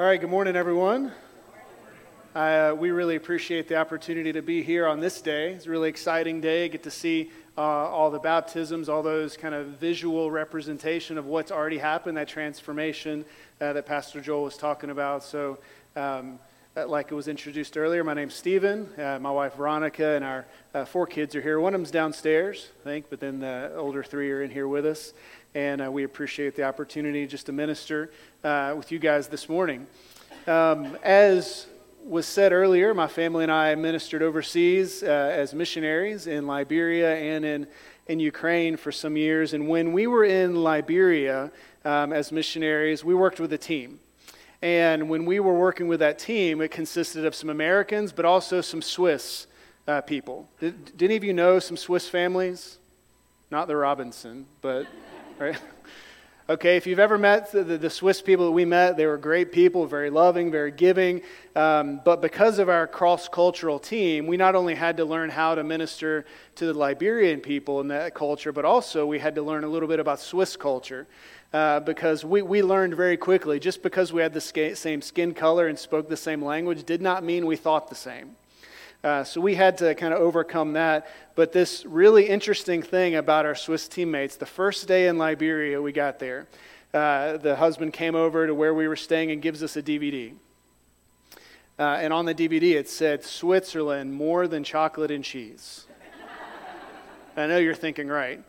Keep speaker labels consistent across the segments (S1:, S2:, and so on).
S1: All right, good morning, everyone. Uh, we really appreciate the opportunity to be here on this day. It's a really exciting day. Get to see uh, all the baptisms, all those kind of visual representation of what's already happened, that transformation uh, that Pastor Joel was talking about. So, um, uh, like it was introduced earlier, my name's Stephen. Uh, my wife Veronica and our uh, four kids are here. One of them's downstairs, I think, but then the older three are in here with us. And we appreciate the opportunity just to minister uh, with you guys this morning. Um, as was said earlier, my family and I ministered overseas uh, as missionaries in Liberia and in, in Ukraine for some years. And when we were in Liberia um, as missionaries, we worked with a team. And when we were working with that team, it consisted of some Americans, but also some Swiss uh, people. Did, did any of you know some Swiss families? Not the Robinson, but, right? Okay, if you've ever met the, the, Swiss people that we met, they were great people, very loving, very giving. Um, but because of our cross cultural team, we not only had to learn how to minister to the Liberian people in that culture, but also we had to learn a little bit about Swiss culture. Uh, because we, we learned very quickly, just because we had the same skin color and spoke the same language did not mean we thought the same. Uh, so we had to kind of overcome that. But this really interesting thing about our Swiss teammates, the first day in Liberia we got there, uh, the husband came over to where we were staying and gives us a DVD. Uh, and on the DVD it said, Switzerland, more than chocolate and cheese. I know you're thinking, right?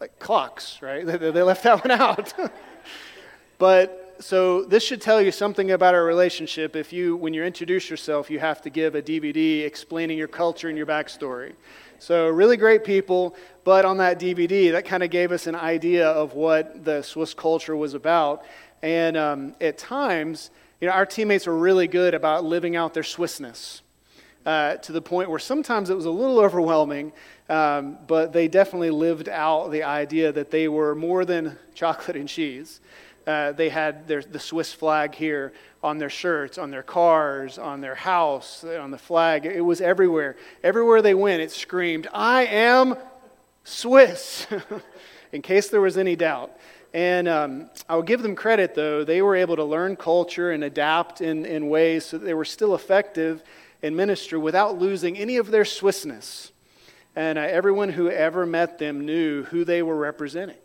S1: Like clocks, right? They, they left that one out. but so this should tell you something about our relationship. If you when you introduce yourself you have to give a dvd explaining your culture and your backstory. So really great people but on that dvd that kind of gave us an idea of what the swiss culture was about. And um, at times you know our teammates were really good about living out their swissness uh, to the point where sometimes it was a little overwhelming um, but they definitely lived out the idea that they were more than chocolate and cheese uh, they had their, the Swiss flag here on their shirts, on their cars, on their house, on the flag. It was everywhere. Everywhere they went, it screamed, I am Swiss, in case there was any doubt. And um, I'll give them credit, though. They were able to learn culture and adapt in, in ways so that they were still effective in ministry without losing any of their Swissness. And uh, everyone who ever met them knew who they were representing,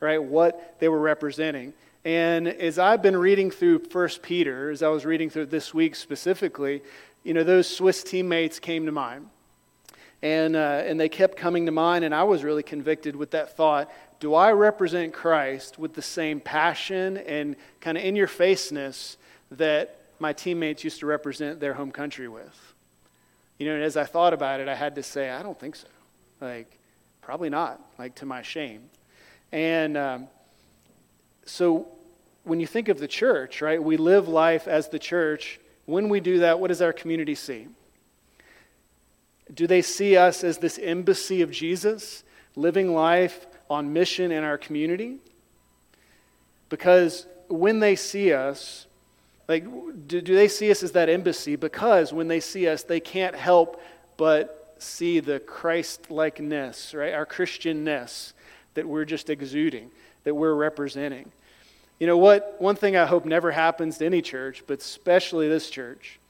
S1: right? What they were representing. And as I've been reading through First Peter, as I was reading through this week specifically, you know, those Swiss teammates came to mind. And, uh, and they kept coming to mind, and I was really convicted with that thought do I represent Christ with the same passion and kind of in your faceness that my teammates used to represent their home country with? You know, and as I thought about it, I had to say, I don't think so. Like, probably not, like to my shame. And um, so when you think of the church, right, we live life as the church. When we do that, what does our community see? Do they see us as this embassy of Jesus, living life on mission in our community? Because when they see us, like, do, do they see us as that embassy? Because when they see us, they can't help but see the Christ likeness, right? Our Christianness that we're just exuding, that we're representing. You know what? One thing I hope never happens to any church, but especially this church,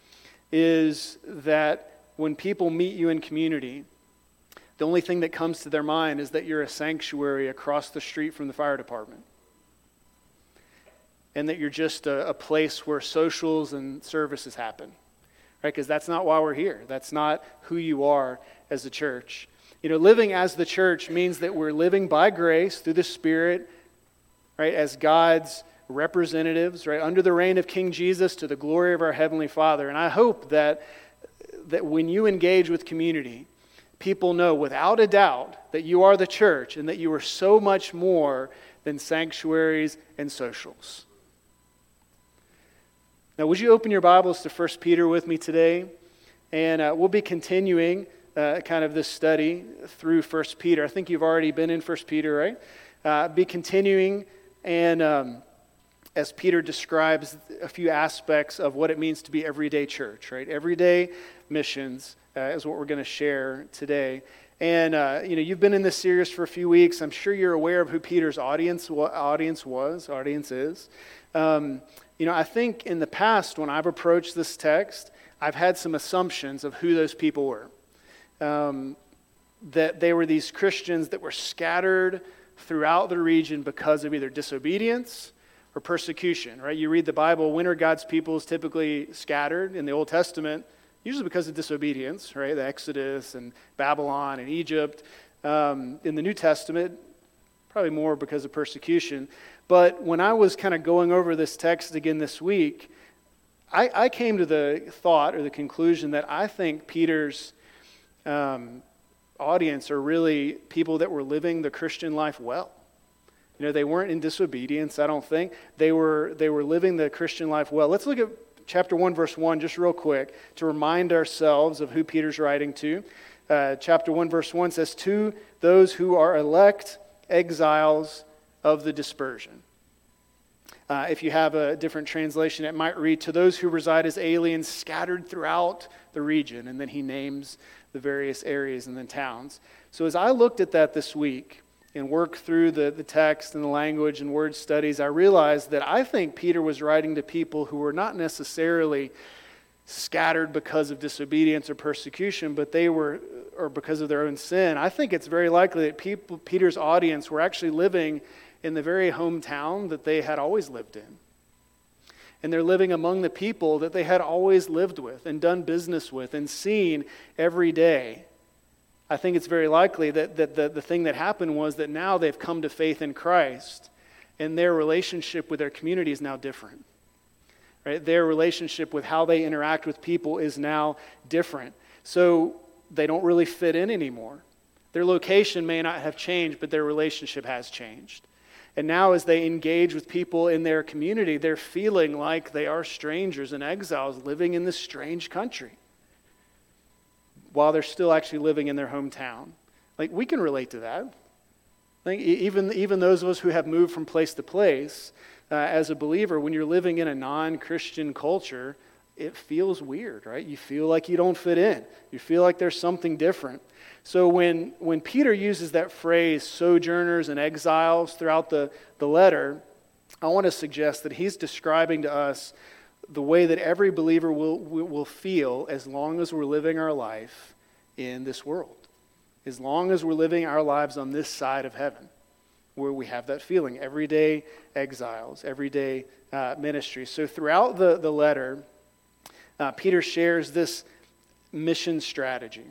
S1: is that when people meet you in community, the only thing that comes to their mind is that you're a sanctuary across the street from the fire department. And that you're just a, a place where socials and services happen. Right? Because that's not why we're here. That's not who you are as a church. You know, living as the church means that we're living by grace through the Spirit right, as God's representatives, right, under the reign of King Jesus to the glory of our Heavenly Father. And I hope that, that when you engage with community, people know without a doubt that you are the church and that you are so much more than sanctuaries and socials. Now, would you open your Bibles to 1 Peter with me today? And uh, we'll be continuing uh, kind of this study through 1 Peter. I think you've already been in 1 Peter, right? Uh, be continuing and um, as Peter describes a few aspects of what it means to be everyday church, right? Everyday missions uh, is what we're going to share today. And uh, you know, you've been in this series for a few weeks. I'm sure you're aware of who Peter's audience audience was, audience is. Um, You know, I think in the past, when I've approached this text, I've had some assumptions of who those people were. Um, that they were these Christians that were scattered throughout the region because of either disobedience or persecution, right? You read the Bible, when are God's people typically scattered in the Old Testament? Usually because of disobedience, right? The Exodus and Babylon and Egypt. Um, in the New Testament, probably more because of persecution. But when I was kind of going over this text again this week, I, I came to the thought or the conclusion that I think Peter's um, audience are really people that were living the Christian life well. You know, they weren't in disobedience, I don't think. They were, they were living the Christian life well. Let's look at chapter 1, verse 1, just real quick, to remind ourselves of who Peter's writing to. Uh, chapter 1, verse 1 says, To those who are elect exiles of the dispersion. Uh, if you have a different translation, it might read, To those who reside as aliens scattered throughout the region. And then he names the various areas and the towns. So as I looked at that this week and worked through the, the text and the language and word studies, I realized that I think Peter was writing to people who were not necessarily scattered because of disobedience or persecution, but they were, or because of their own sin. I think it's very likely that people, Peter's audience were actually living in the very hometown that they had always lived in. And they're living among the people that they had always lived with and done business with and seen every day. I think it's very likely that, that the, the thing that happened was that now they've come to faith in Christ and their relationship with their community is now different. Right? Their relationship with how they interact with people is now different. So they don't really fit in anymore. Their location may not have changed, but their relationship has changed. And now, as they engage with people in their community, they're feeling like they are strangers and exiles living in this strange country while they're still actually living in their hometown. Like, we can relate to that. Like, even, even those of us who have moved from place to place, uh, as a believer, when you're living in a non Christian culture, it feels weird, right? You feel like you don't fit in. You feel like there's something different. So when, when Peter uses that phrase, sojourners and exiles, throughout the, the letter, I want to suggest that he's describing to us the way that every believer will, will feel as long as we're living our life in this world, as long as we're living our lives on this side of heaven, where we have that feeling. Everyday exiles, everyday uh, ministry. So throughout the, the letter, uh, Peter shares this mission strategy.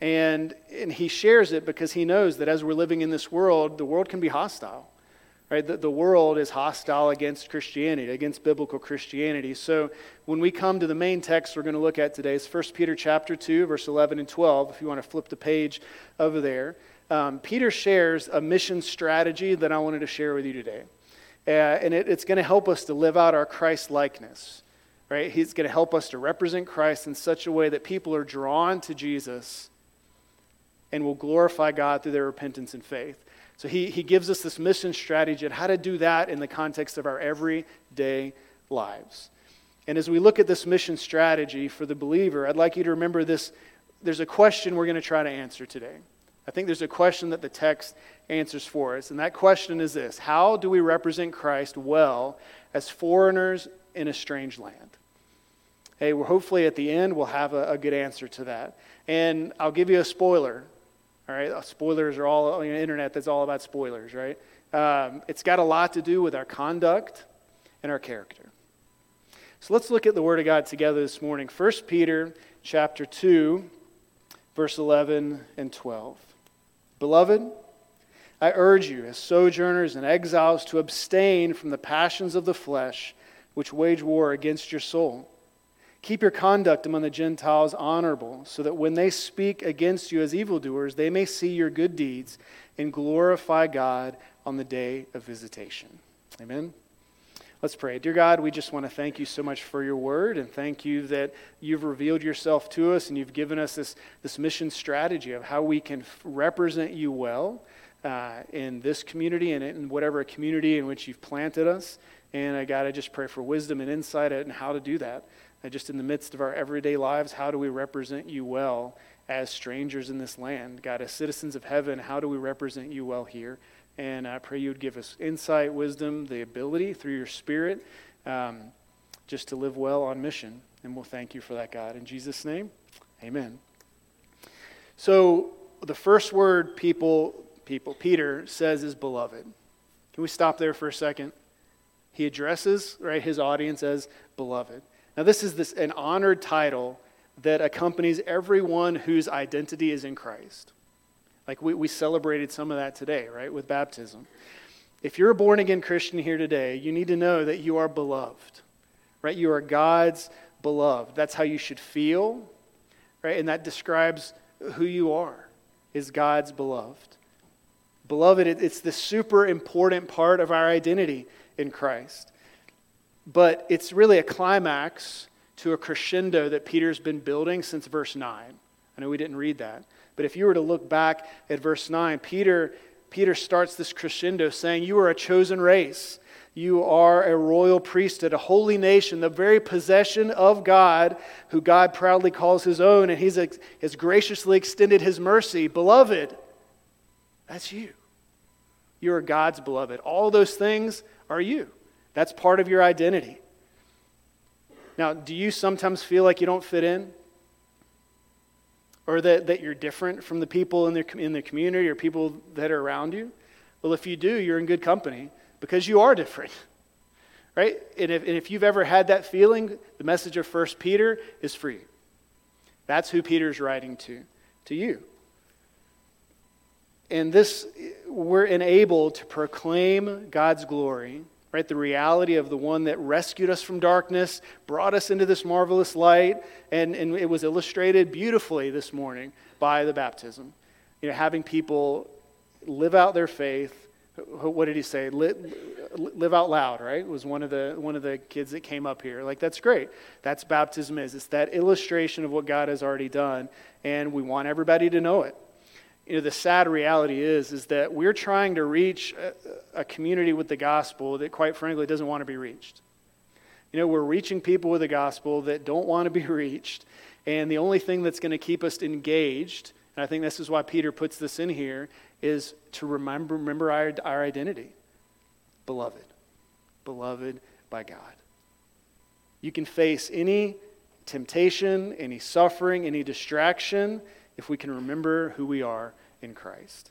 S1: And, and he shares it because he knows that as we're living in this world, the world can be hostile. Right? The, the world is hostile against Christianity, against biblical Christianity. So when we come to the main text we're going to look at today, it's 1 Peter chapter 2, verse 11 and 12, if you want to flip the page over there. Um, Peter shares a mission strategy that I wanted to share with you today. Uh, and it, it's going to help us to live out our Christ likeness right? He's going to help us to represent Christ in such a way that people are drawn to Jesus and will glorify God through their repentance and faith. So he, he gives us this mission strategy on how to do that in the context of our everyday lives. And as we look at this mission strategy for the believer, I'd like you to remember this. There's a question we're going to try to answer today. I think there's a question that the text answers for us. And that question is this How do we represent Christ well as foreigners in a strange land? Hey, well, hopefully at the end we'll have a, a good answer to that. And I'll give you a spoiler. All right, uh, spoilers are all on the internet. That's all about spoilers, right? Um, it's got a lot to do with our conduct and our character. So let's look at the Word of God together this morning. 1 Peter chapter 2, verse 11 and 12. Beloved, I urge you, as sojourners and exiles, to abstain from the passions of the flesh, which wage war against your soul. Keep your conduct among the Gentiles honorable, so that when they speak against you as evildoers, they may see your good deeds and glorify God on the day of visitation. Amen. Let's pray. Dear God, we just want to thank you so much for your word and thank you that you've revealed yourself to us and you've given us this, this mission strategy of how we can represent you well uh, in this community and in whatever community in which you've planted us. And I got to just pray for wisdom and insight and how to do that just in the midst of our everyday lives, how do we represent you well as strangers in this land? God, as citizens of heaven, how do we represent you well here? And I pray you would give us insight, wisdom, the ability through your Spirit um, just to live well on mission. And we'll thank you for that, God. In Jesus' name, amen. So, the first word people, people, Peter says is beloved. Can we stop there for a second? He addresses right his audience as beloved. Now, this is this an honored title that accompanies everyone whose identity is in Christ. Like we, we celebrated some of that today, right, with baptism. If you're a born again Christian here today, you need to know that you are beloved, right? You are God's beloved. That's how you should feel, right? And that describes who you are, is God's beloved. Beloved, it's the super important part of our identity in Christ. But it's really a climax to a crescendo that Peter's been building since verse 9. I know we didn't read that. But if you were to look back at verse 9, Peter, Peter starts this crescendo saying, You are a chosen race. You are a royal priesthood, a holy nation, the very possession of God, who God proudly calls his own, and he's has graciously extended his mercy. Beloved, that's you. You are God's beloved. All those things are you. That's part of your identity. Now, do you sometimes feel like you don't fit in? Or that, that you're different from the people in the, in the community or people that are around you? Well, if you do, you're in good company because you are different. Right? And if, and if you've ever had that feeling, the message of 1 Peter is for you. That's who Peter's writing to, to you. And this, we're enabled to proclaim God's glory, right? The reality of the one that rescued us from darkness, brought us into this marvelous light, and, and it was illustrated beautifully this morning by the baptism. You know, having people live out their faith. What did he say? Live, out loud, right? Was one of the one of the kids that came up here. Like that's great. That's baptism is. It's that illustration of what God has already done, and we want everybody to know it you know, the sad reality is, is that we're trying to reach a, a community with the gospel that, quite frankly, doesn't want to be reached. You know, we're reaching people with the gospel that don't want to be reached. And the only thing that's going to keep us engaged, and I think this is why Peter puts this in here, is to remember, remember our, our identity. Beloved. Beloved by God. You can face any temptation, any suffering, any distraction if we can remember who we are in Christ.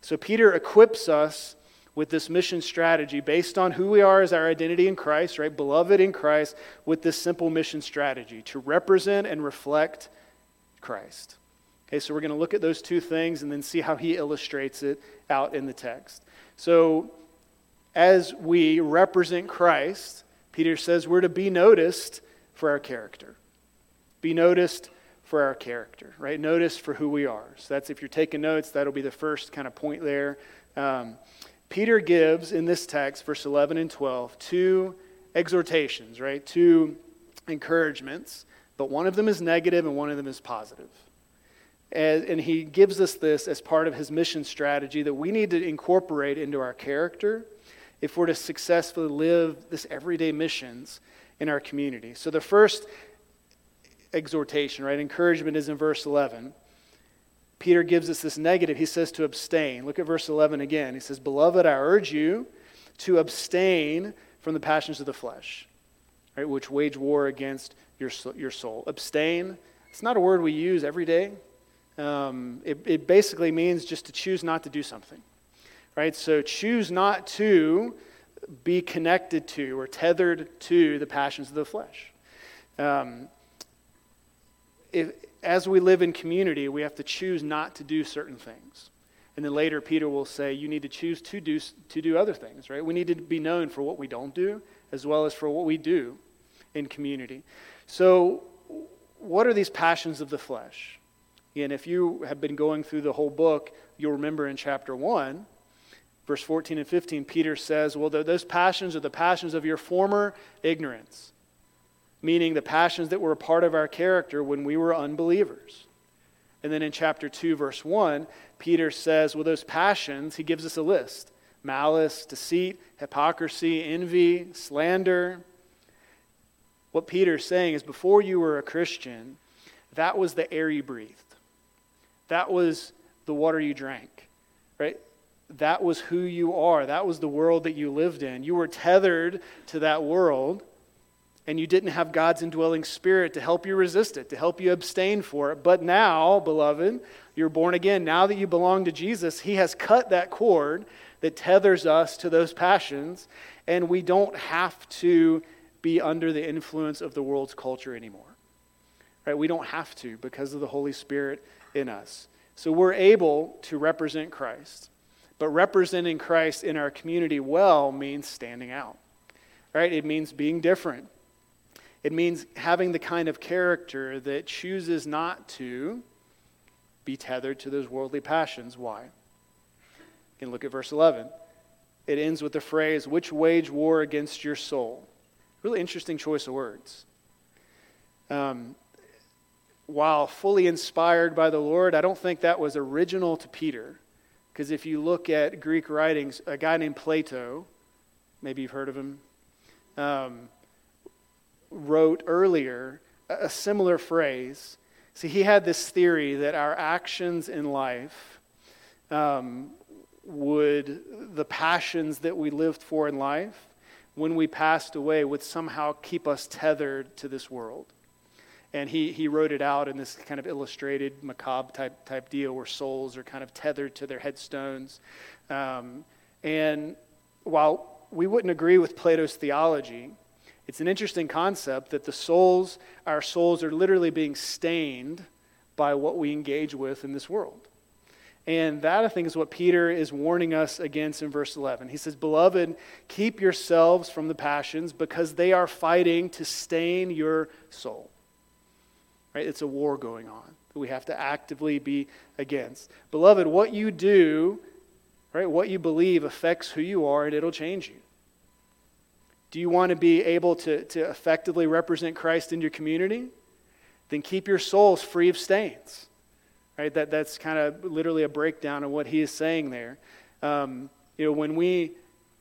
S1: So Peter equips us with this mission strategy based on who we are as our identity in Christ, right? Beloved in Christ, with this simple mission strategy to represent and reflect Christ. Okay, so we're going to look at those two things and then see how he illustrates it out in the text. So, as we represent Christ, Peter says we're to be noticed for our character. Be noticed for our character, right? Notice for who we are. So that's if you're taking notes, that'll be the first kind of point there. Um, Peter gives in this text, verse 11 and 12, two exhortations, right? Two encouragements, but one of them is negative and one of them is positive. And, and he gives us this as part of his mission strategy that we need to incorporate into our character if we're to successfully live this everyday missions in our community. So the first exhortation, right? Encouragement is in verse 11. Peter gives us this negative. He says to abstain. Look at verse 11 again. He says, Beloved, I urge you to abstain from the passions of the flesh, right, which wage war against your, your soul. Abstain, it's not a word we use every day. Um, it, it basically means just to choose not to do something, right? So choose not to be connected to or tethered to the passions of the flesh. Um, if, as we live in community, we have to choose not to do certain things. And then later, Peter will say, you need to choose to do, to do other things, right? We need to be known for what we don't do, as well as for what we do in community. So, what are these passions of the flesh? And if you have been going through the whole book, you'll remember in chapter 1, verse 14 and 15, Peter says, Well, those passions are the passions of your former ignorance meaning the passions that were a part of our character when we were unbelievers. And then in chapter 2, verse 1, Peter says, well, those passions, he gives us a list malice, deceit, hypocrisy, envy, slander. What Peter's saying is before you were a Christian, that was the air you breathed, that was the water you drank, right? that was who you are. That was the world that you lived in. You were tethered to that world, and you didn't have God's indwelling spirit to help you resist it, to help you abstain for it. But now, beloved, you're born again. Now that you belong to Jesus, He has cut that cord that tethers us to those passions, and we don't have to be under the influence of the world's culture anymore. Right? We don't have to because of the Holy Spirit in us. So we're able to represent Christ. But representing Christ in our community well means standing out. Right? It means being different. It means having the kind of character that chooses not to be tethered to those worldly passions. Why? You can look at verse 11. It ends with the phrase, which wage war against your soul. Really interesting choice of words. Um, while fully inspired by the Lord, I don't think that was original to Peter. Because if you look at Greek writings, a guy named Plato, maybe you've heard of him, um, wrote earlier a similar phrase. See, he had this theory that our actions in life um, would, the passions that we lived for in life, when we passed away, would somehow keep us tethered to this world. And he, he wrote it out in this kind of illustrated, macabre type, type deal where souls are kind of tethered to their headstones. Um, and while we wouldn't agree with Plato's theology, it's an interesting concept that the souls, our souls, are literally being stained by what we engage with in this world. And that, I think, is what Peter is warning us against in verse 11. He says, Beloved, keep yourselves from the passions because they are fighting to stain your soul. Right? It's a war going on that we have to actively be against. Beloved, what you do, right, what you believe affects who you are and it'll change you. Do you want to be able to, to effectively represent Christ in your community? Then keep your souls free of stains. Right? That, that's kind of literally a breakdown of what he is saying there. Um, you know, when we,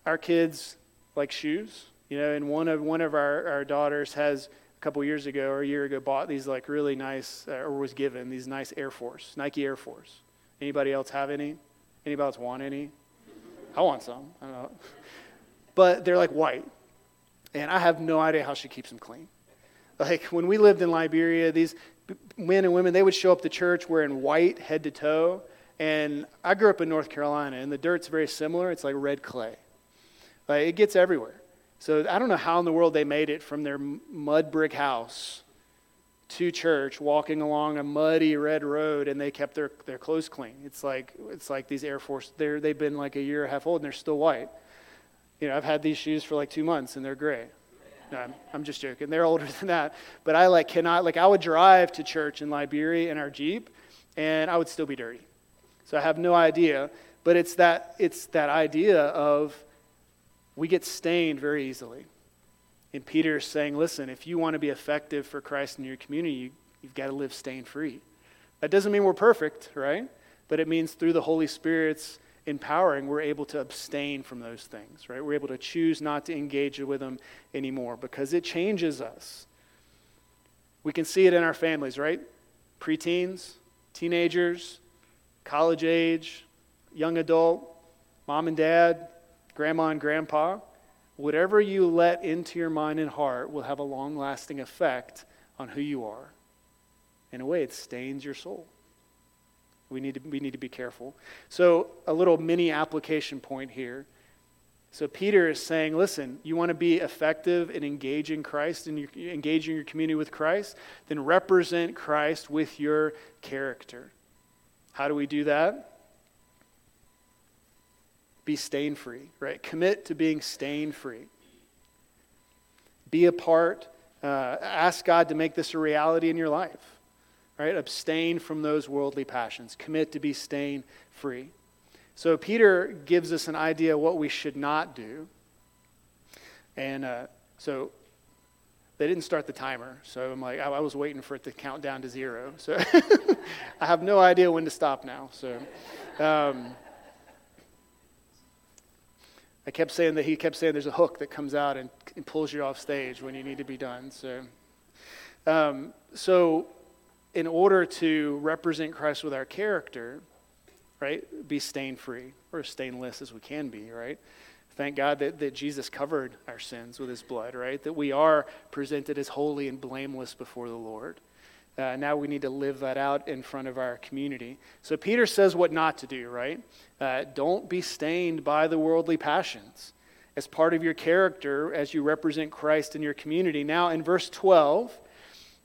S1: our kids like shoes, you know, and one of, one of our, our daughters has a couple years ago or a year ago bought these like really nice uh, or was given these nice Air Force, Nike Air Force. Anybody else have any? Anybody else want any? I want some. I. But they're like white. And I have no idea how she keeps them clean. Like when we lived in Liberia, these men and women, they would show up to church wearing white head to toe. And I grew up in North Carolina, and the dirt's very similar. It's like red clay. Like, it gets everywhere. So I don't know how in the world they made it from their mud brick house to church, walking along a muddy red road, and they kept their, their clothes clean. It's like it's like these Air Force. They're, they've been like a year and a half old, and they're still white. You know, I've had these shoes for like two months, and they're gray. No, I'm, I'm just joking. They're older than that. But I like cannot like I would drive to church in Liberia in our Jeep, and I would still be dirty. So I have no idea. But it's that it's that idea of we get stained very easily. And Peter is saying, listen, if you want to be effective for Christ in your community, you, you've got to live stain free. That doesn't mean we're perfect, right? But it means through the Holy Spirit's empowering, we're able to abstain from those things, right? We're able to choose not to engage with them anymore because it changes us. We can see it in our families, right? Preteens, teenagers, college age, young adult, mom and dad, grandma and grandpa, whatever you let into your mind and heart will have a long lasting effect on who you are. In a way, it stains your soul. We need, to, we need to be careful. So, a little mini application point here. So, Peter is saying, listen, you want to be effective in engaging Christ and engaging your community with Christ? Then represent Christ with your character. How do we do that? be stain free, right? Commit to being stain free. Be a part, uh, ask God to make this a reality in your life, right? Abstain from those worldly passions. Commit to be stain free. So, Peter gives us an idea what we should not do. And uh, so, they didn't start the timer. So, I'm like, I, I was waiting for it to count down to zero. So, I have no idea when to stop now. So, um, I kept saying that he kept saying there's a hook that comes out and, and pulls you off stage when you need to be done. So, um, so in order to represent Christ with our character, right? Be stain free or stainless as we can be, right? Thank God that, that Jesus covered our sins with his blood, right? That we are presented as holy and blameless before the Lord. Uh, now we need to live that out in front of our community. So Peter says what not to do, right? Uh, don't be stained by the worldly passions as part of your character as you represent Christ in your community. Now, in verse 12,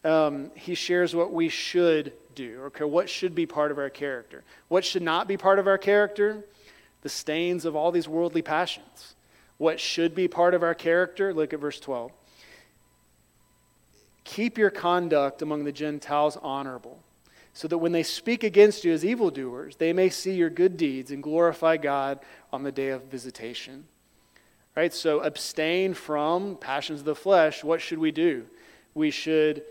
S1: um, he shares what we should do, okay, what should be part of our character. What should not be part of our character? The stains of all these worldly passions. What should be part of our character? Look at verse 12. Keep your conduct among the Gentiles honorable, so that when they speak against you as evildoers, they may see your good deeds and glorify God on the day of visitation. Right? So abstain from passions of the flesh. What should we do? We should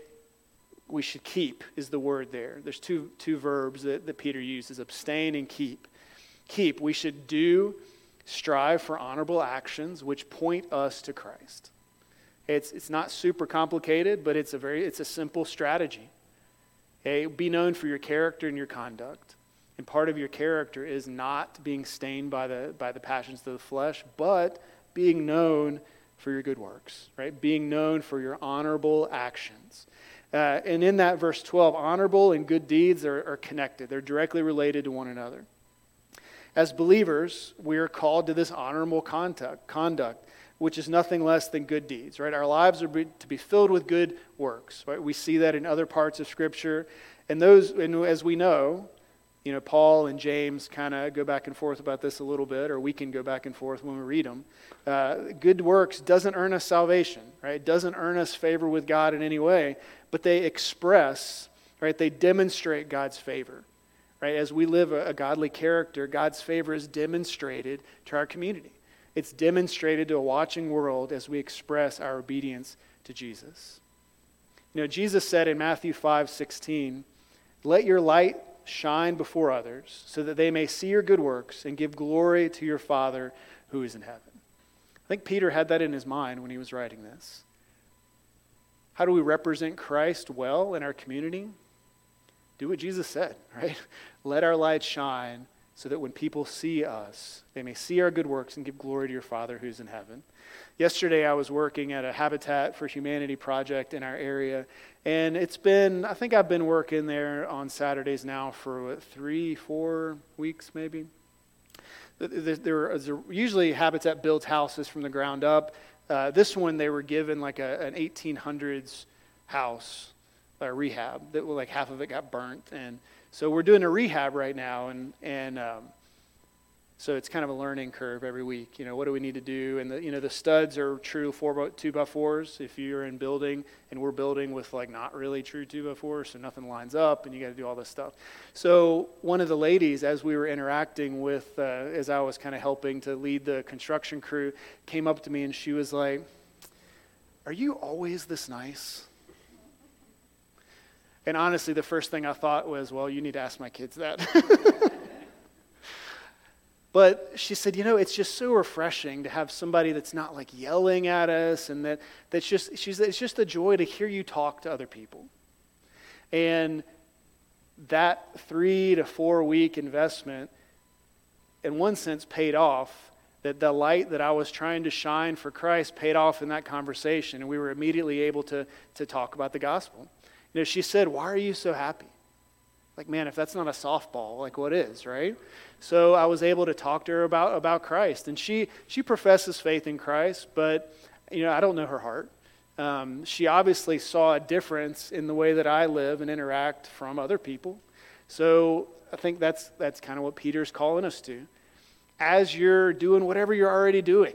S1: we should keep is the word there. There's two, two verbs that, that Peter uses abstain and keep. Keep, we should do, strive for honorable actions which point us to Christ. It's, it's not super complicated, but it's a very it's a simple strategy. Okay? Be known for your character and your conduct. And part of your character is not being stained by the, by the passions of the flesh, but being known for your good works, right? Being known for your honorable actions. Uh, and in that verse 12, honorable and good deeds are, are connected, they're directly related to one another. As believers, we are called to this honorable conduct, conduct which is nothing less than good deeds, right? Our lives are be, to be filled with good works, right? We see that in other parts of Scripture. And those, and as we know, you know, Paul and James kind of go back and forth about this a little bit, or we can go back and forth when we read them. Uh, good works doesn't earn us salvation, right? It doesn't earn us favor with God in any way, but they express, right? They demonstrate God's favor, right? As we live a, a godly character, God's favor is demonstrated to our community. It's demonstrated to a watching world as we express our obedience to Jesus. You know, Jesus said in Matthew 5 16, Let your light shine before others, so that they may see your good works and give glory to your Father who is in heaven. I think Peter had that in his mind when he was writing this. How do we represent Christ well in our community? Do what Jesus said, right? Let our light shine so that when people see us, they may see our good works and give glory to your Father who's in heaven. Yesterday, I was working at a Habitat for Humanity project in our area, and it's been, I think I've been working there on Saturdays now for what, three, four weeks maybe. There are usually Habitat builds houses from the ground up. Uh, this one, they were given like a, an 1800s house, a rehab, that like half of it got burnt. And so we're doing a rehab right now, and, and um, so it's kind of a learning curve every week. You know, what do we need to do? And the, you know, the studs are true four by, two by fours. If you're in building and we're building with like not really true two by fours, so nothing lines up, and you got to do all this stuff. So one of the ladies, as we were interacting with, uh, as I was kind of helping to lead the construction crew, came up to me and she was like, "Are you always this nice?" And honestly, the first thing I thought was, "Well, you need to ask my kids that." But she said, you know, it's just so refreshing to have somebody that's not like yelling at us and that that's just she's it's just a joy to hear you talk to other people. And that 3 to 4 week investment in one sense paid off that the light that I was trying to shine for Christ paid off in that conversation and we were immediately able to to talk about the gospel. You know, she said, "Why are you so happy?" Like, man, if that's not a softball, like what is, right? So I was able to talk to her about, about Christ. And she, she professes faith in Christ, but, you know, I don't know her heart. Um, she obviously saw a difference in the way that I live and interact from other people. So I think that's, that's kind of what Peter's calling us to. As you're doing whatever you're already doing,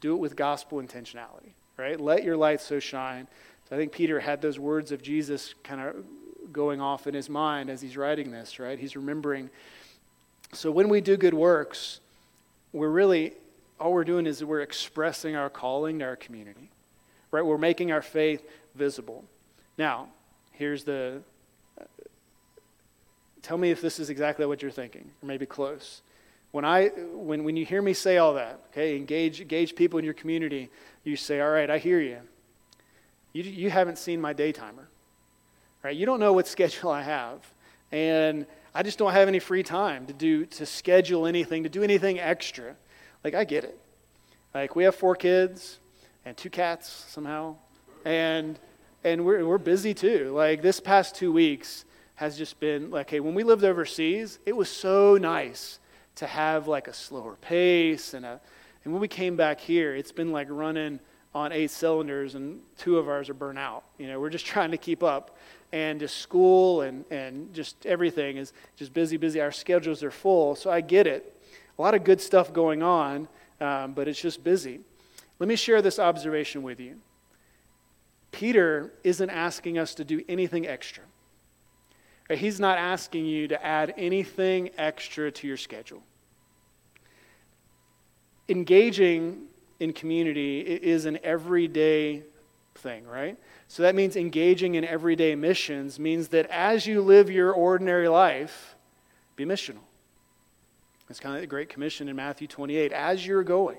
S1: do it with gospel intentionality, right? Let your light so shine. So I think Peter had those words of Jesus kind of going off in his mind as he's writing this, right? He's remembering. So when we do good works, we're really, all we're doing is we're expressing our calling to our community, right? We're making our faith visible. Now, here's the. Uh, tell me if this is exactly what you're thinking, or maybe close. When, I, when, when you hear me say all that, okay, engage, engage people in your community, you say, all right, I hear you. You, you haven't seen my daytimer right? You don't know what schedule I have. And I just don't have any free time to do, to schedule anything, to do anything extra. Like, I get it. Like, we have four kids and two cats somehow. And, and we're, we're busy too. Like, this past two weeks has just been like, hey, when we lived overseas, it was so nice to have like a slower pace and a, and when we came back here, it's been like running on eight cylinders, and two of ours are burnt out. You know, we're just trying to keep up. And just school and, and just everything is just busy, busy. Our schedules are full, so I get it. A lot of good stuff going on, um, but it's just busy. Let me share this observation with you. Peter isn't asking us to do anything extra. He's not asking you to add anything extra to your schedule. Engaging in community is an everyday thing, right? So that means engaging in everyday missions means that as you live your ordinary life, be missional. It's kind of the Great Commission in Matthew 28. As you're going,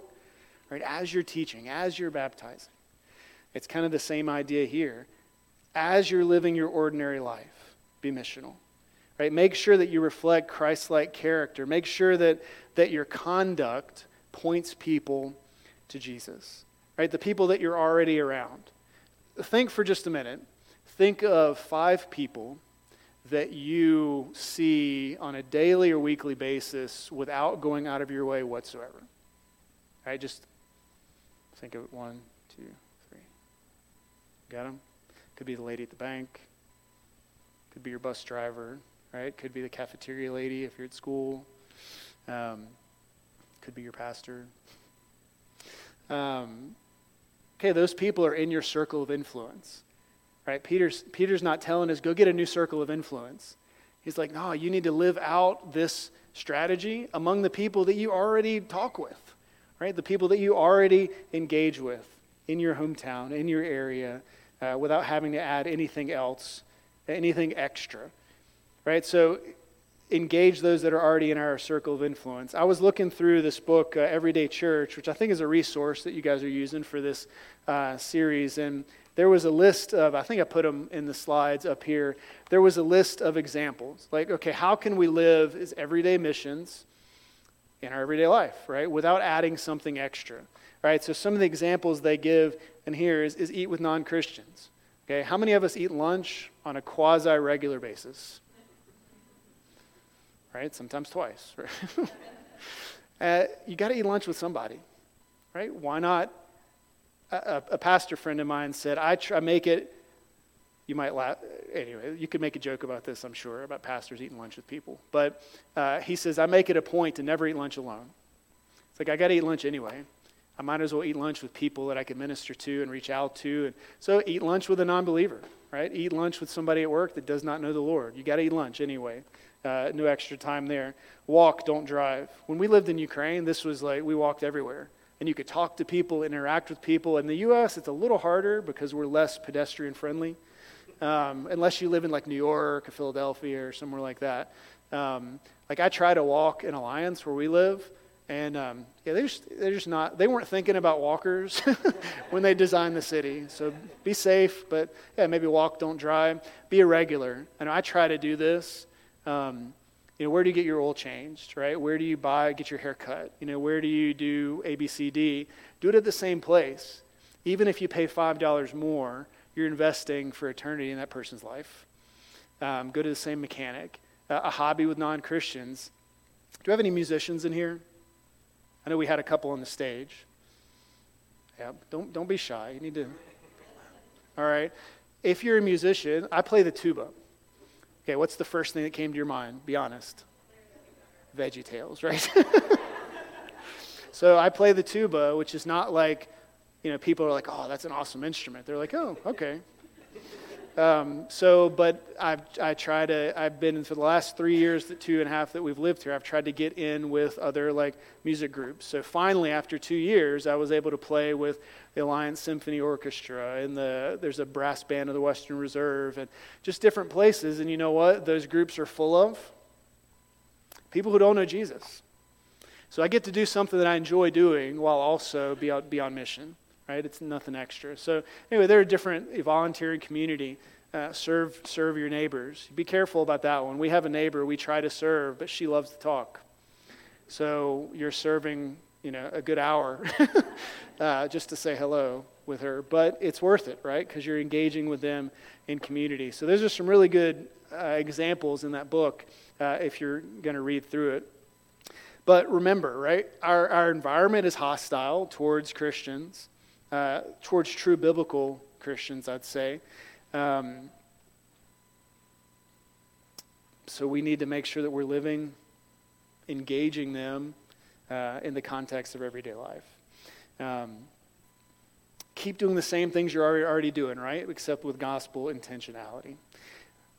S1: right? As you're teaching, as you're baptizing. It's kind of the same idea here. As you're living your ordinary life, be missional. Right? Make sure that you reflect Christ-like character. Make sure that, that your conduct points people to Jesus, right? The people that you're already around. Think for just a minute. Think of five people that you see on a daily or weekly basis without going out of your way whatsoever. Right? Just think of one, two, three. Got them? Could be the lady at the bank. Could be your bus driver, right? Could be the cafeteria lady if you're at school. Um, could be your pastor. Um, okay, those people are in your circle of influence, right? Peter's, Peter's not telling us, go get a new circle of influence. He's like, no, you need to live out this strategy among the people that you already talk with, right? The people that you already engage with in your hometown, in your area, uh, without having to add anything else, anything extra, right? So engage those that are already in our circle of influence. I was looking through this book, uh, Everyday Church, which I think is a resource that you guys are using for this uh, series. And there was a list of, I think I put them in the slides up here. There was a list of examples. Like, okay, how can we live as everyday missions in our everyday life, right? Without adding something extra, right? So some of the examples they give in here is, is eat with non Christians. Okay, how many of us eat lunch on a quasi regular basis? Right? Sometimes twice. Right? uh, you got to eat lunch with somebody, right? Why not? A, a pastor friend of mine said, I try, make it, you might laugh. Anyway, you could make a joke about this, I'm sure, about pastors eating lunch with people. But uh, he says, I make it a point to never eat lunch alone. It's like, I got to eat lunch anyway. I might as well eat lunch with people that I can minister to and reach out to. And so eat lunch with a non believer, right? Eat lunch with somebody at work that does not know the Lord. You got to eat lunch anyway uh, no extra time there. Walk, don't drive. When we lived in Ukraine, this was like we walked everywhere. And you could talk to people, interact with people. In the U.S., it's a little harder because we're less pedestrian friendly, um, unless you live in like New York or Philadelphia or somewhere like that. Um, like I try to walk in Alliance where we live, and um, yeah, they're just, they're just not. They weren't thinking about walkers when they designed the city. So be safe, but yeah, maybe walk, don't drive. Be a regular. And I try to do this. Um, you know, where do you get your oil changed, right? Where do you buy, get your hair cut? You know, where do you do ABCD? Do it at the same place. Even if you pay $5 more, you're investing for eternity in that person's life. Um, go to the same mechanic. Uh, a hobby with non Christians. Do you have any musicians in here? I know we had a couple on the stage. Yeah, don't, don't be shy. You need to. All right. If you're a musician, I play the tuba. Okay, what's the first thing that came to your mind? Be honest. Veggie Tales, right? so I play the tuba, which is not like, you know, people are like, oh, that's an awesome instrument. They're like, oh, okay. Um, so, but I've, I try to, I've been for the last three years, the two and a half that we've lived here, I've tried to get in with other like music groups. So finally, after two years, I was able to play with the Alliance Symphony Orchestra and the, there's a brass band of the Western Reserve and just different places. And you know what? Those groups are full of people who don't know Jesus. So I get to do something that I enjoy doing while also be, be on mission right? It's nothing extra. So, anyway, they're a different volunteering community. uh, serve, serve your neighbors. Be careful about that one. We have a neighbor we try to serve, but she loves to talk. So you're serving, you know, a good hour uh, just to say hello with her. But it's worth it, right? Because you're engaging with them in community. So those are some really good uh, examples in that book uh, if you're going to read through it. But remember, right, our, our environment is hostile towards Christians, uh, towards true biblical Christians, I'd say. Um, so we need to make sure that we're living, engaging them uh, in the context of everyday life. Um, keep doing the same things you're already doing, right? Except with gospel intentionality.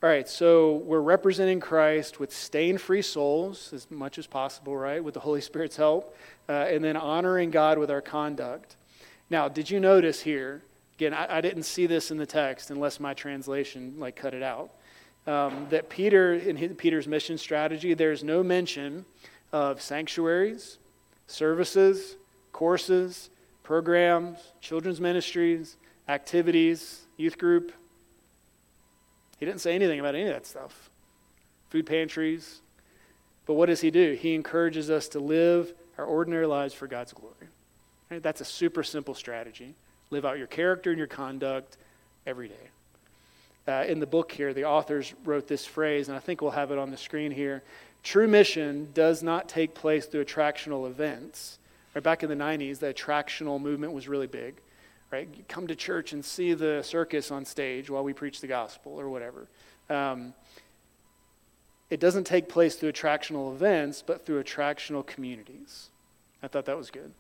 S1: All right, so we're representing Christ with stain free souls as much as possible, right? With the Holy Spirit's help, uh, and then honoring God with our conduct. Now, did you notice here? Again, I, I didn't see this in the text unless my translation like cut it out. Um, that Peter, in his, Peter's mission strategy, there's no mention of sanctuaries, services, courses, programs, children's ministries, activities, youth group, he didn't say anything about any of that stuff. Food pantries. But what does he do? He encourages us to live our ordinary lives for God's glory. Right? That's a super simple strategy. Live out your character and your conduct every day. Uh, in the book here, the authors wrote this phrase, and I think we'll have it on the screen here. True mission does not take place through attractional events. Right, back in the 90s, the attractional movement was really big right? You come to church and see the circus on stage while we preach the gospel or whatever. Um, it doesn't take place through attractional events, but through attractional communities. I thought that was good.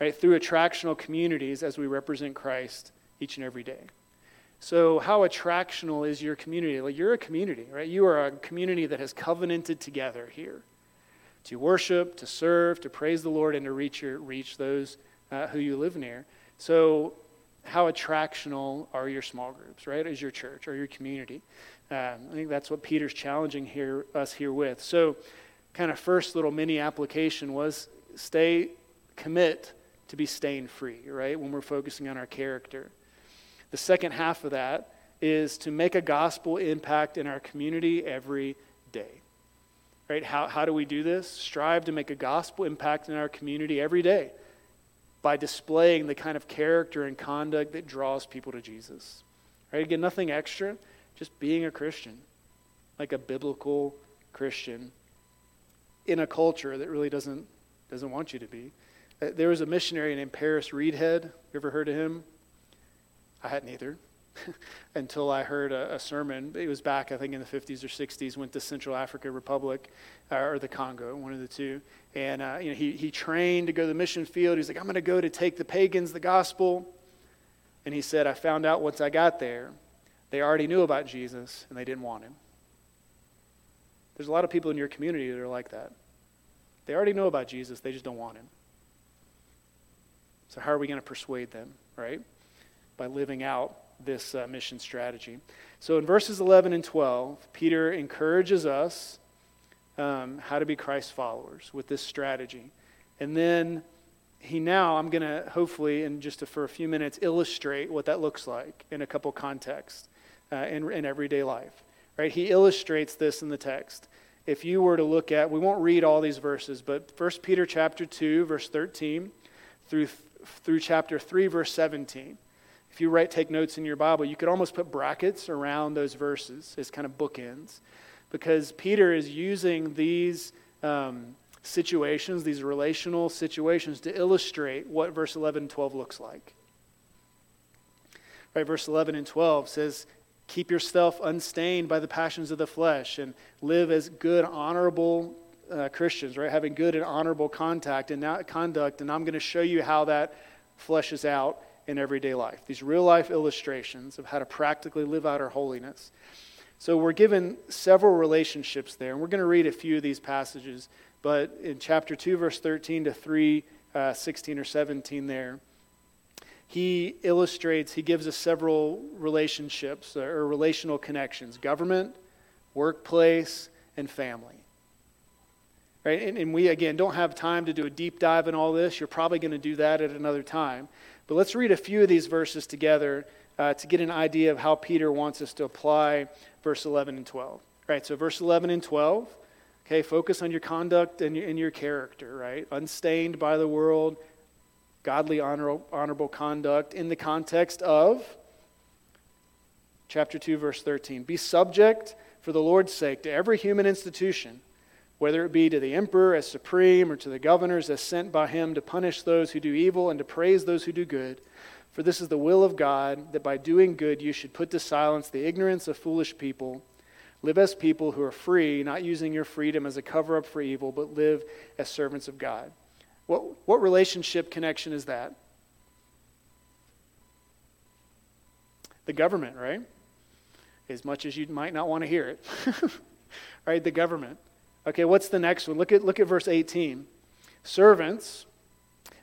S1: Right? Through attractional communities as we represent Christ each and every day. So, how attractional is your community? Like, you're a community, right? You are a community that has covenanted together here to worship, to serve, to praise the Lord, and to reach, your, reach those uh, who you live near. So, how attractional are your small groups, right? Is your church or your community? Um, I think that's what Peter's challenging here, us here with. So, kind of first little mini application was stay, commit to be stain free, right? When we're focusing on our character. The second half of that is to make a gospel impact in our community every day. Right? How, how do we do this? Strive to make a gospel impact in our community every day by displaying the kind of character and conduct that draws people to Jesus. Right? Again, nothing extra, just being a Christian, like a biblical Christian in a culture that really doesn't, doesn't want you to be. Uh, there was a missionary named Paris Reidhead. You ever heard of him? I hadn't either. until I heard a, a, sermon. It was back, I think, in the 50s or 60s, went to Central Africa Republic uh, or the Congo, one of the two. And uh, you know, he, he trained to go to the mission field. He's like, I'm going to go to take the pagans the gospel. And he said, I found out once I got there, they already knew about Jesus and they didn't want him. There's a lot of people in your community that are like that. They already know about Jesus, they just don't want him. So, how are we going to persuade them, right? By living out this uh, mission strategy. So in verses 11 and 12, Peter encourages us um, how to be Christ followers with this strategy. And then he now, I'm going to hopefully, in just a, for a few minutes, illustrate what that looks like in a couple contexts uh, in, in everyday life. Right? He illustrates this in the text. If you were to look at, we won't read all these verses, but 1 Peter chapter 2, verse 13 through, through chapter 3, verse 17 if you write, take notes in your Bible, you could almost put brackets around those verses as kind of bookends because Peter is using these um, situations, these relational situations, to illustrate what verse 11 and 12 looks like. Right, verse 11 and 12 says, Keep yourself unstained by the passions of the flesh and live as good, honorable uh, Christians, right? Having good and honorable contact and not conduct. And I'm going to show you how that fleshes out in everyday life. These real life illustrations of how to practically live out our holiness. So we're given several relationships there, and we're going to read a few of these passages. But in chapter 2, verse 13 to 3, uh, 16 or 17, there, he illustrates, he gives us several relationships or relational connections government, workplace, and family. Right? And, and we, again, don't have time to do a deep dive in all this. You're probably going to do that at another time. But let's read a few of these verses together uh, to get an idea of how Peter wants us to apply verse 11 and 12. Right, so verse 11 and 12, okay, focus on your conduct and your, and your character, right? Unstained by the world, godly, honorable, honorable conduct in the context of chapter 2, verse 13. Be subject for the Lord's sake to every human institution, whether it be to the emperor as supreme or to the governors as sent by him to punish those who do evil and to praise those who do good. For this is the will of God, that by doing good you should put to silence the ignorance of foolish people. Live as people who are free, not using your freedom as a cover up for evil, but live as servants of God. What, what relationship connection is that? The government, right? As much as you might not want to hear it. right? The government. Okay, what's the next one? Look at, look at verse 18. Servants,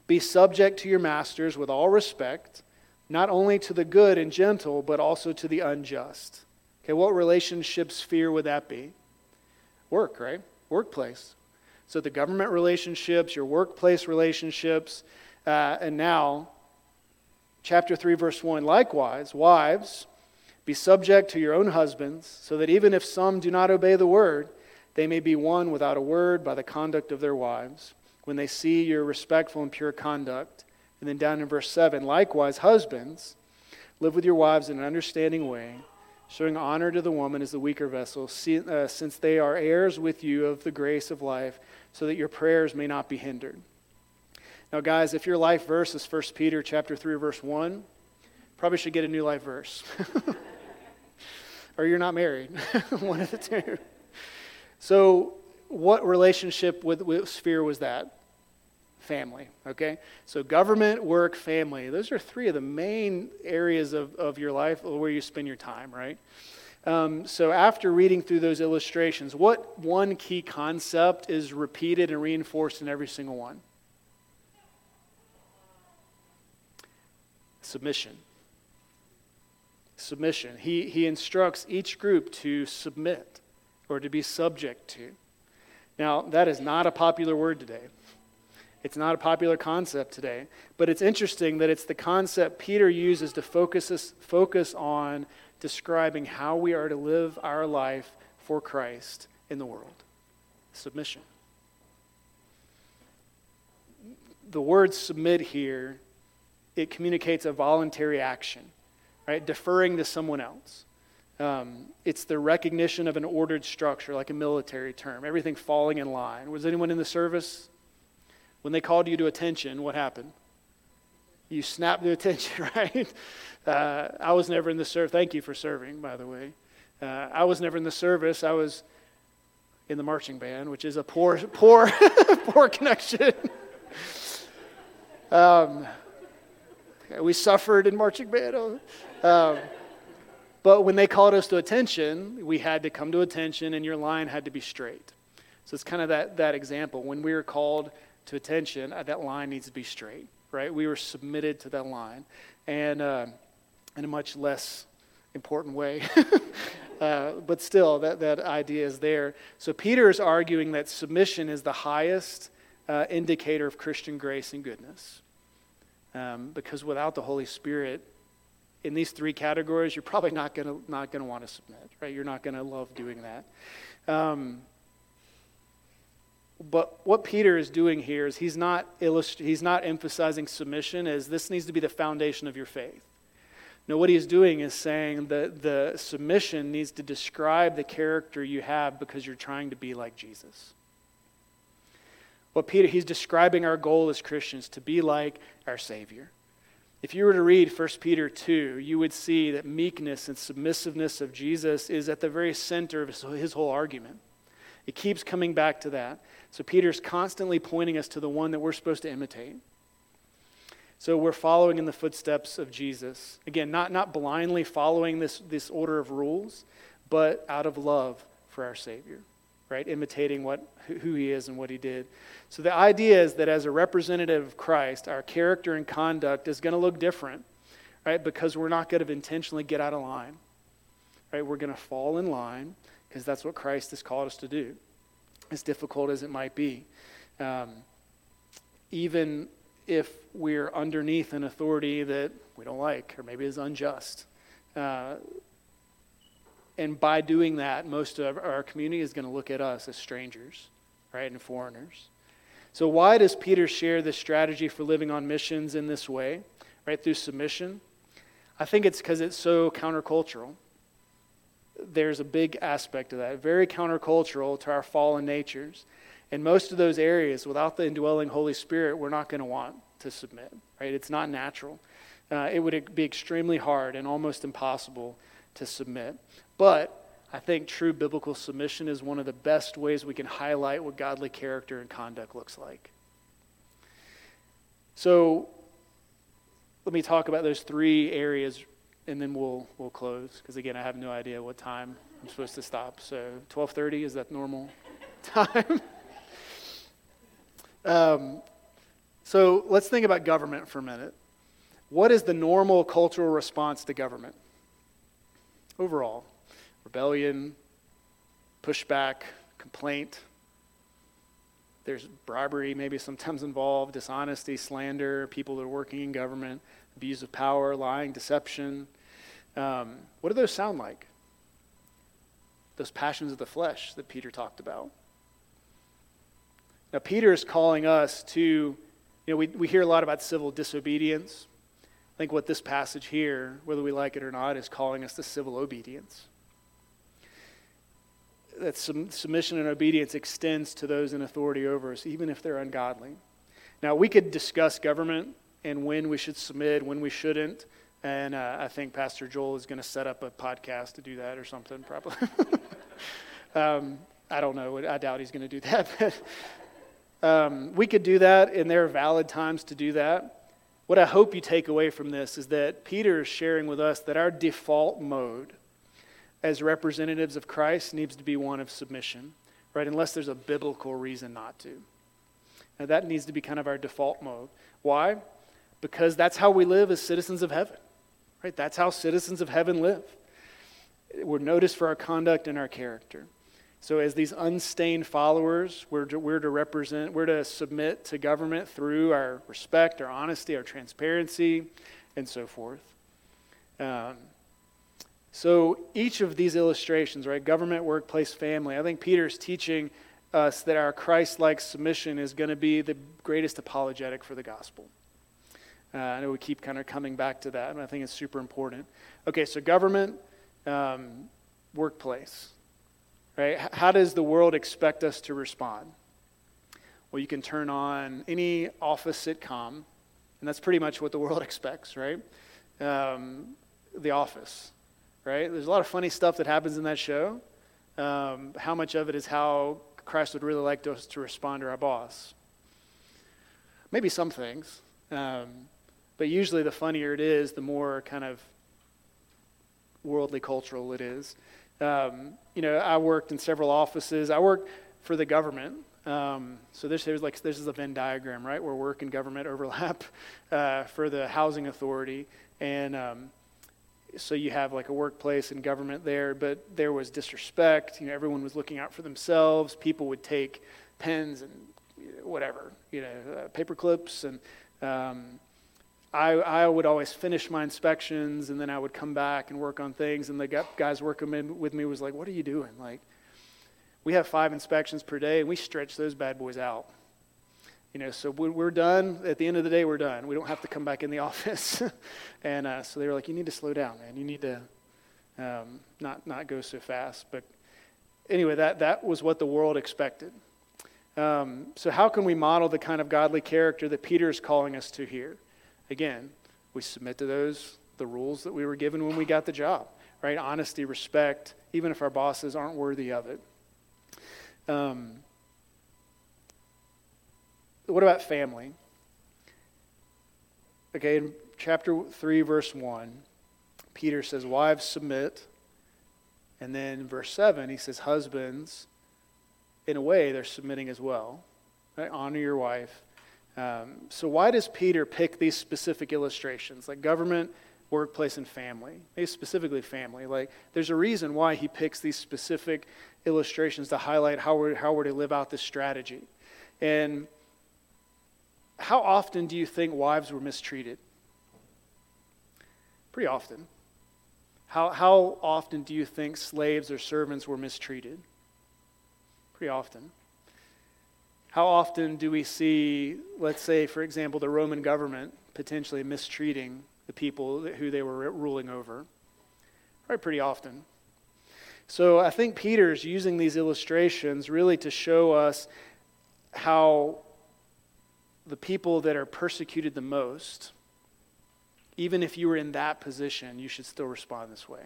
S1: be subject to your masters with all respect, not only to the good and gentle, but also to the unjust. Okay, what relationship sphere would that be? Work, right? Workplace. So the government relationships, your workplace relationships, uh, and now, chapter 3, verse 1 likewise, wives, be subject to your own husbands, so that even if some do not obey the word, they may be won without a word by the conduct of their wives when they see your respectful and pure conduct. And then down in verse 7 likewise, husbands, live with your wives in an understanding way, showing honor to the woman as the weaker vessel, uh, since they are heirs with you of the grace of life, so that your prayers may not be hindered. Now, guys, if your life verse is 1 Peter chapter 3, verse 1, probably should get a new life verse. or you're not married. One of the two. So what relationship with, with sphere was that? Family, okay? So government, work, family. Those are three of the main areas of, of your life where you spend your time, right? Um, so after reading through those illustrations, what one key concept is repeated and reinforced in every single one? Submission. Submission. He, he instructs each group to submit or to be subject to. Now, that is not a popular word today. It's not a popular concept today, but it's interesting that it's the concept Peter uses to focus, us, focus on describing how we are to live our life for Christ in the world submission. The word submit here, it communicates a voluntary action, right? Deferring to someone else. Um, it's the recognition of an ordered structure, like a military term, everything falling in line. Was anyone in the service? When they called you to attention, what happened? You snapped the attention, right? Uh, I was never in the service. Thank you for serving, by the way. Uh, I was never in the service. I was in the marching band, which is a poor, poor, poor connection. um, we suffered in marching band. Um, but when they called us to attention, we had to come to attention and your line had to be straight. So it's kind of that, that example. When we were called to attention, uh, that line needs to be straight, right? We were submitted to that line. And uh, in a much less important way. uh, but still, that, that idea is there. So Peter is arguing that submission is the highest uh, indicator of Christian grace and goodness. Um, because without the Holy Spirit, in these three categories, you're probably not going to not to want to submit, right? You're not going to love doing that. Um, but what Peter is doing here is he's not illust- he's not emphasizing submission as this needs to be the foundation of your faith. No, what he's doing is saying that the submission needs to describe the character you have because you're trying to be like Jesus. What Peter, he's describing our goal as Christians to be like our Savior. If you were to read 1 Peter 2, you would see that meekness and submissiveness of Jesus is at the very center of his whole argument. It keeps coming back to that. So Peter's constantly pointing us to the one that we're supposed to imitate. So we're following in the footsteps of Jesus. Again, not, not blindly following this, this order of rules, but out of love for our Savior right? Imitating what, who he is and what he did. So the idea is that as a representative of Christ, our character and conduct is going to look different, right? Because we're not going to intentionally get out of line, right? We're going to fall in line because that's what Christ has called us to do, as difficult as it might be. Um, even if we're underneath an authority that we don't like, or maybe is unjust. Uh, and by doing that, most of our community is going to look at us as strangers, right, and foreigners. So, why does Peter share this strategy for living on missions in this way, right, through submission? I think it's because it's so countercultural. There's a big aspect of that, very countercultural to our fallen natures. And most of those areas, without the indwelling Holy Spirit, we're not going to want to submit, right? It's not natural. Uh, it would be extremely hard and almost impossible to submit. But I think true biblical submission is one of the best ways we can highlight what godly character and conduct looks like. So let me talk about those three areas and then we'll we'll close because again I have no idea what time I'm supposed to stop. So 12:30 is that normal time? um, so let's think about government for a minute. What is the normal cultural response to government? Overall, rebellion, pushback, complaint. There's bribery, maybe sometimes involved, dishonesty, slander, people that are working in government, abuse of power, lying, deception. Um, what do those sound like? Those passions of the flesh that Peter talked about. Now, Peter is calling us to, you know, we, we hear a lot about civil disobedience. I think what this passage here, whether we like it or not, is calling us to civil obedience. That submission and obedience extends to those in authority over us, even if they're ungodly. Now, we could discuss government and when we should submit, when we shouldn't. And uh, I think Pastor Joel is going to set up a podcast to do that or something, probably. um, I don't know. I doubt he's going to do that. um, we could do that, and there are valid times to do that. What I hope you take away from this is that Peter is sharing with us that our default mode as representatives of Christ needs to be one of submission, right? Unless there's a biblical reason not to. Now, that needs to be kind of our default mode. Why? Because that's how we live as citizens of heaven, right? That's how citizens of heaven live. We're noticed for our conduct and our character. So, as these unstained followers, we're to, we're to represent, we're to submit to government through our respect, our honesty, our transparency, and so forth. Um, so, each of these illustrations, right, government, workplace, family, I think Peter's teaching us that our Christ like submission is going to be the greatest apologetic for the gospel. Uh, I know we keep kind of coming back to that, and I think it's super important. Okay, so government, um, workplace. Right? How does the world expect us to respond? Well, you can turn on any office sitcom, and that's pretty much what the world expects, right? Um, the Office, right? There's a lot of funny stuff that happens in that show. Um, how much of it is how Christ would really like us to respond to our boss? Maybe some things, um, but usually the funnier it is, the more kind of worldly cultural it is. Um, you know, I worked in several offices. I worked for the government. Um, so this is like this is a Venn diagram, right, where work and government overlap uh, for the housing authority, and um, so you have like a workplace and government there. But there was disrespect. You know, everyone was looking out for themselves. People would take pens and whatever, you know, uh, paper clips and um, I, I would always finish my inspections and then I would come back and work on things. And the guys working with me was like, What are you doing? Like, we have five inspections per day and we stretch those bad boys out. You know, so we're done. At the end of the day, we're done. We don't have to come back in the office. and uh, so they were like, You need to slow down, man. You need to um, not, not go so fast. But anyway, that, that was what the world expected. Um, so, how can we model the kind of godly character that Peter is calling us to here? Again, we submit to those, the rules that we were given when we got the job, right? Honesty, respect, even if our bosses aren't worthy of it. Um, what about family? Okay, in chapter 3, verse 1, Peter says, Wives, submit. And then verse 7, he says, Husbands, in a way, they're submitting as well. Right? Honor your wife um, so, why does Peter pick these specific illustrations, like government, workplace, and family? Maybe specifically family. Like, there's a reason why he picks these specific illustrations to highlight how we're, how we're to live out this strategy. And how often do you think wives were mistreated? Pretty often. How, how often do you think slaves or servants were mistreated? Pretty often. How often do we see, let's say, for example, the Roman government potentially mistreating the people who they were ruling over? Right, pretty often. So I think Peter's using these illustrations really to show us how the people that are persecuted the most, even if you were in that position, you should still respond this way.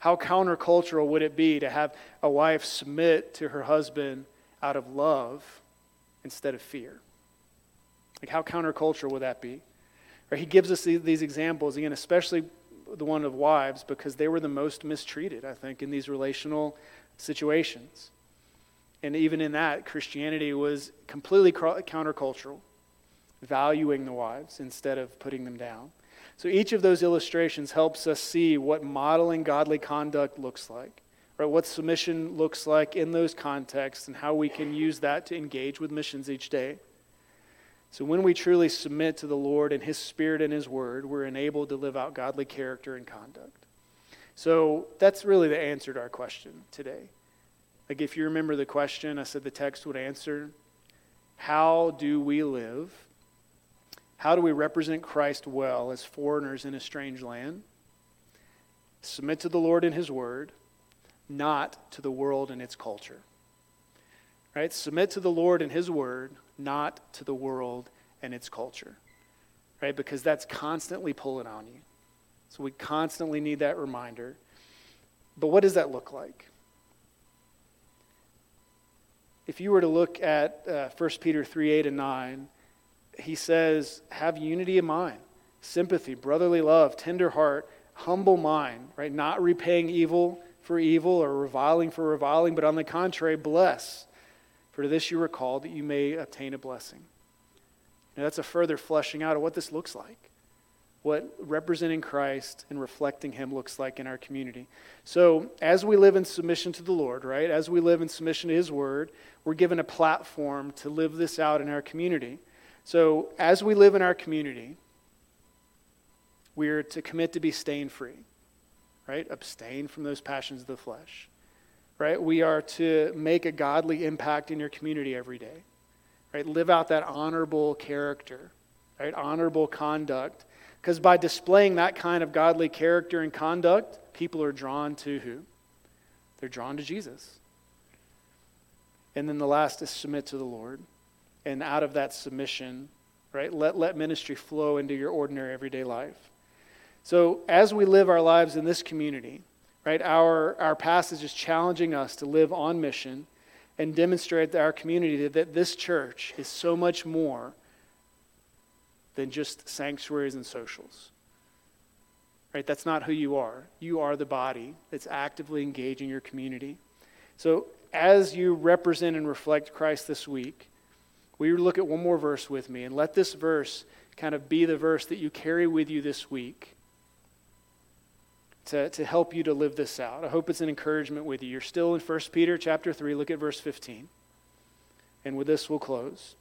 S1: How countercultural would it be to have a wife submit to her husband out of love instead of fear? Like, how countercultural would that be? Right, he gives us these examples, again, especially the one of wives, because they were the most mistreated, I think, in these relational situations. And even in that, Christianity was completely countercultural, valuing the wives instead of putting them down. So each of those illustrations helps us see what modeling godly conduct looks like, right? What submission looks like in those contexts, and how we can use that to engage with missions each day. So when we truly submit to the Lord and His Spirit and His Word, we're enabled to live out godly character and conduct. So that's really the answer to our question today. Like, if you remember the question, I said the text would answer How do we live? How do we represent Christ well as foreigners in a strange land? Submit to the Lord and His Word, not to the world and its culture. Right? Submit to the Lord and His Word, not to the world and its culture. Right? Because that's constantly pulling on you. So we constantly need that reminder. But what does that look like? if you were to look at uh, 1 Peter 3 8 and 9, he says, Have unity of mind, sympathy, brotherly love, tender heart, humble mind, right? Not repaying evil for evil or reviling for reviling, but on the contrary, bless. For to this you were called that you may obtain a blessing. Now, that's a further fleshing out of what this looks like what representing Christ and reflecting Him looks like in our community. So, as we live in submission to the Lord, right, as we live in submission to His Word, we're given a platform to live this out in our community. So, as we live in our community, we are to commit to be stain free, right? Abstain from those passions of the flesh, right? We are to make a godly impact in your community every day, right? Live out that honorable character, right? Honorable conduct because by displaying that kind of godly character and conduct, people are drawn to who? They're drawn to Jesus. And then the last is submit to the Lord. And out of that submission, right, let, let ministry flow into your ordinary everyday life. So as we live our lives in this community, right, our, our passage is challenging us to live on mission and demonstrate to our community that this church is so much more than just sanctuaries and socials. Right? That's not who you are. You are the body that's actively engaging your community. So, as you represent and reflect Christ this week, we look at one more verse with me and let this verse kind of be the verse that you carry with you this week to, to help you to live this out. I hope it's an encouragement with you. You're still in 1 Peter chapter 3. Look at verse 15. And with this, we'll close.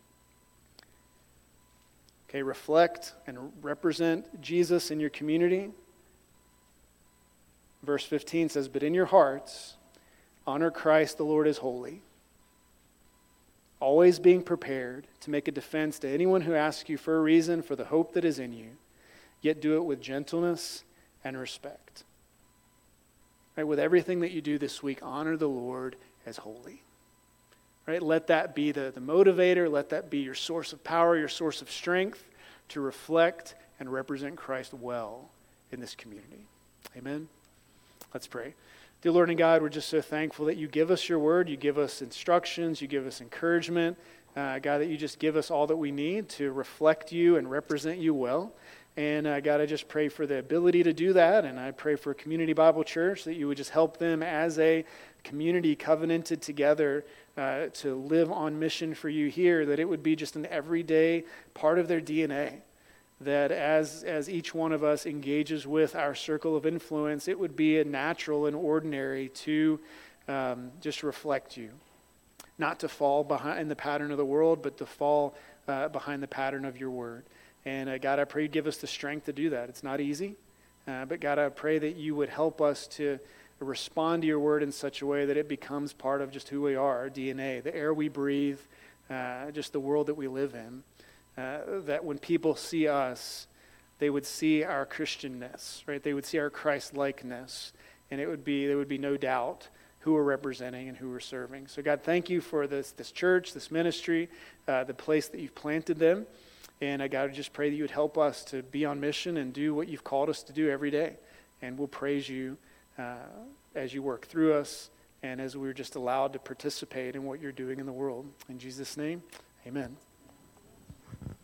S1: Okay, reflect and represent Jesus in your community. Verse 15 says, But in your hearts, honor Christ the Lord as holy, always being prepared to make a defense to anyone who asks you for a reason for the hope that is in you, yet do it with gentleness and respect. Right, with everything that you do this week, honor the Lord as holy. Right? Let that be the, the motivator. Let that be your source of power, your source of strength to reflect and represent Christ well in this community. Amen. Let's pray. Dear Lord and God, we're just so thankful that you give us your word, you give us instructions, you give us encouragement. Uh, God, that you just give us all that we need to reflect you and represent you well. And uh, God, I just pray for the ability to do that. And I pray for Community Bible Church that you would just help them as a community covenanted together uh, to live on mission for you here, that it would be just an everyday part of their DNA. That as, as each one of us engages with our circle of influence, it would be a natural and ordinary to um, just reflect you. Not to fall behind the pattern of the world, but to fall uh, behind the pattern of your word. And uh, God, I pray you give us the strength to do that. It's not easy. Uh, but God, I pray that you would help us to respond to your word in such a way that it becomes part of just who we are, our DNA, the air we breathe, uh, just the world that we live in. Uh, that when people see us, they would see our Christianness, right? They would see our Christ likeness, and it would be there would be no doubt who we're representing and who we're serving. So, God, thank you for this, this church, this ministry, uh, the place that you've planted them. And I got to just pray that you would help us to be on mission and do what you've called us to do every day. And we'll praise you uh, as you work through us and as we're just allowed to participate in what you're doing in the world. In Jesus' name, amen.